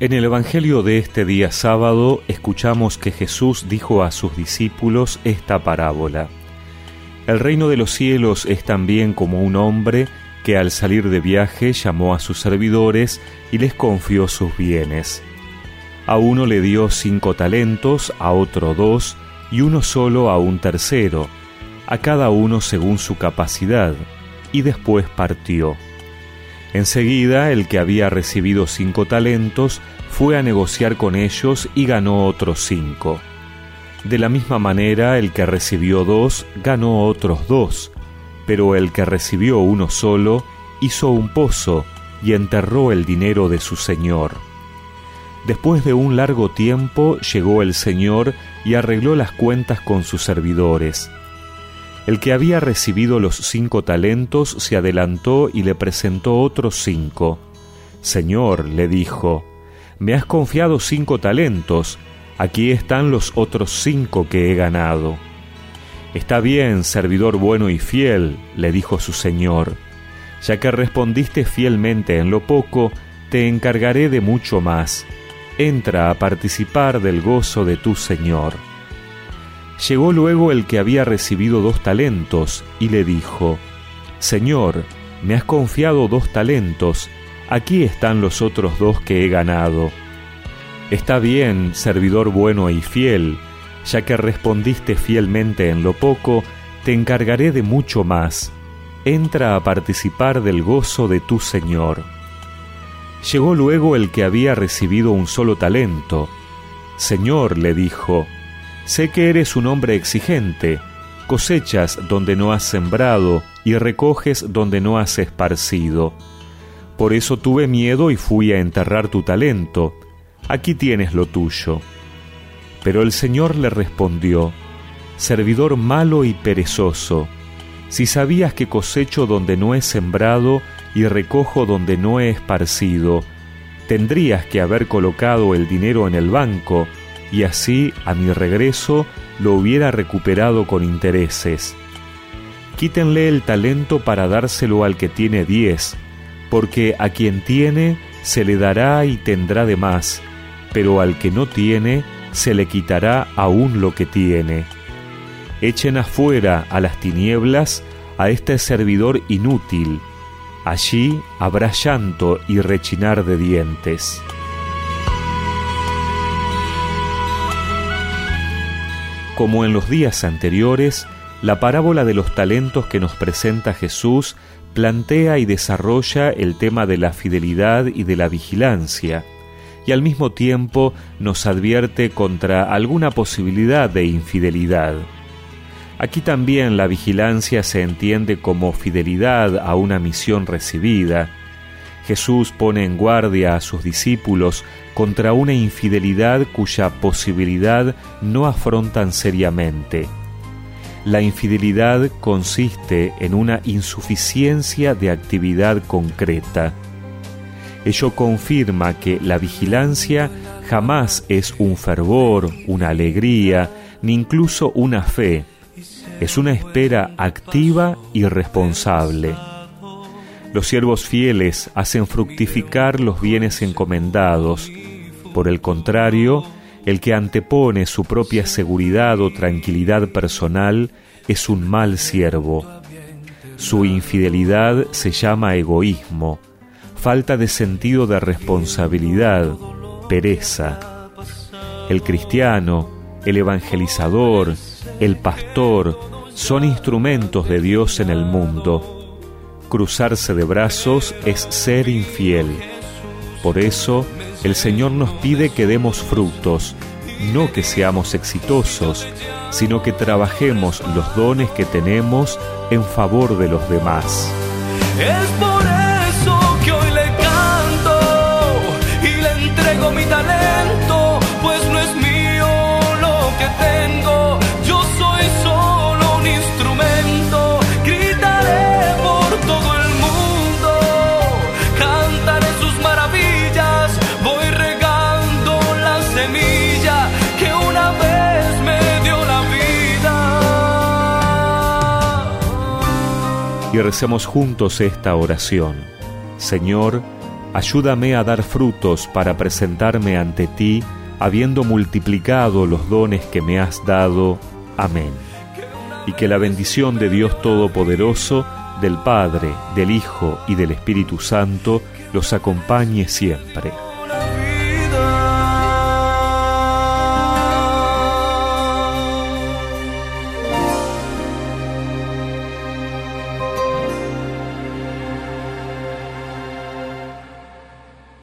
En el Evangelio de este día sábado escuchamos que Jesús dijo a sus discípulos esta parábola. El reino de los cielos es también como un hombre que al salir de viaje llamó a sus servidores y les confió sus bienes. A uno le dio cinco talentos, a otro dos, y uno solo a un tercero, a cada uno según su capacidad, y después partió. Enseguida el que había recibido cinco talentos fue a negociar con ellos y ganó otros cinco. De la misma manera el que recibió dos ganó otros dos, pero el que recibió uno solo hizo un pozo y enterró el dinero de su señor. Después de un largo tiempo llegó el señor y arregló las cuentas con sus servidores. El que había recibido los cinco talentos se adelantó y le presentó otros cinco. Señor, le dijo, me has confiado cinco talentos, aquí están los otros cinco que he ganado. Está bien, servidor bueno y fiel, le dijo su señor, ya que respondiste fielmente en lo poco, te encargaré de mucho más. Entra a participar del gozo de tu señor. Llegó luego el que había recibido dos talentos y le dijo, Señor, me has confiado dos talentos, aquí están los otros dos que he ganado. Está bien, servidor bueno y fiel, ya que respondiste fielmente en lo poco, te encargaré de mucho más. Entra a participar del gozo de tu Señor. Llegó luego el que había recibido un solo talento. Señor, le dijo, Sé que eres un hombre exigente, cosechas donde no has sembrado y recoges donde no has esparcido. Por eso tuve miedo y fui a enterrar tu talento. Aquí tienes lo tuyo. Pero el Señor le respondió, Servidor malo y perezoso, si sabías que cosecho donde no he sembrado y recojo donde no he esparcido, tendrías que haber colocado el dinero en el banco, y así a mi regreso lo hubiera recuperado con intereses. Quítenle el talento para dárselo al que tiene diez, porque a quien tiene se le dará y tendrá de más, pero al que no tiene se le quitará aún lo que tiene. Echen afuera a las tinieblas a este servidor inútil, allí habrá llanto y rechinar de dientes. Como en los días anteriores, la parábola de los talentos que nos presenta Jesús plantea y desarrolla el tema de la fidelidad y de la vigilancia, y al mismo tiempo nos advierte contra alguna posibilidad de infidelidad. Aquí también la vigilancia se entiende como fidelidad a una misión recibida, Jesús pone en guardia a sus discípulos contra una infidelidad cuya posibilidad no afrontan seriamente. La infidelidad consiste en una insuficiencia de actividad concreta. Ello confirma que la vigilancia jamás es un fervor, una alegría, ni incluso una fe. Es una espera activa y responsable. Los siervos fieles hacen fructificar los bienes encomendados. Por el contrario, el que antepone su propia seguridad o tranquilidad personal es un mal siervo. Su infidelidad se llama egoísmo, falta de sentido de responsabilidad, pereza. El cristiano, el evangelizador, el pastor son instrumentos de Dios en el mundo cruzarse de brazos es ser infiel. Por eso, el Señor nos pide que demos frutos, no que seamos exitosos, sino que trabajemos los dones que tenemos en favor de los demás. Y recemos juntos esta oración. Señor, Ayúdame a dar frutos para presentarme ante ti, habiendo multiplicado los dones que me has dado. Amén. Y que la bendición de Dios Todopoderoso, del Padre, del Hijo y del Espíritu Santo los acompañe siempre.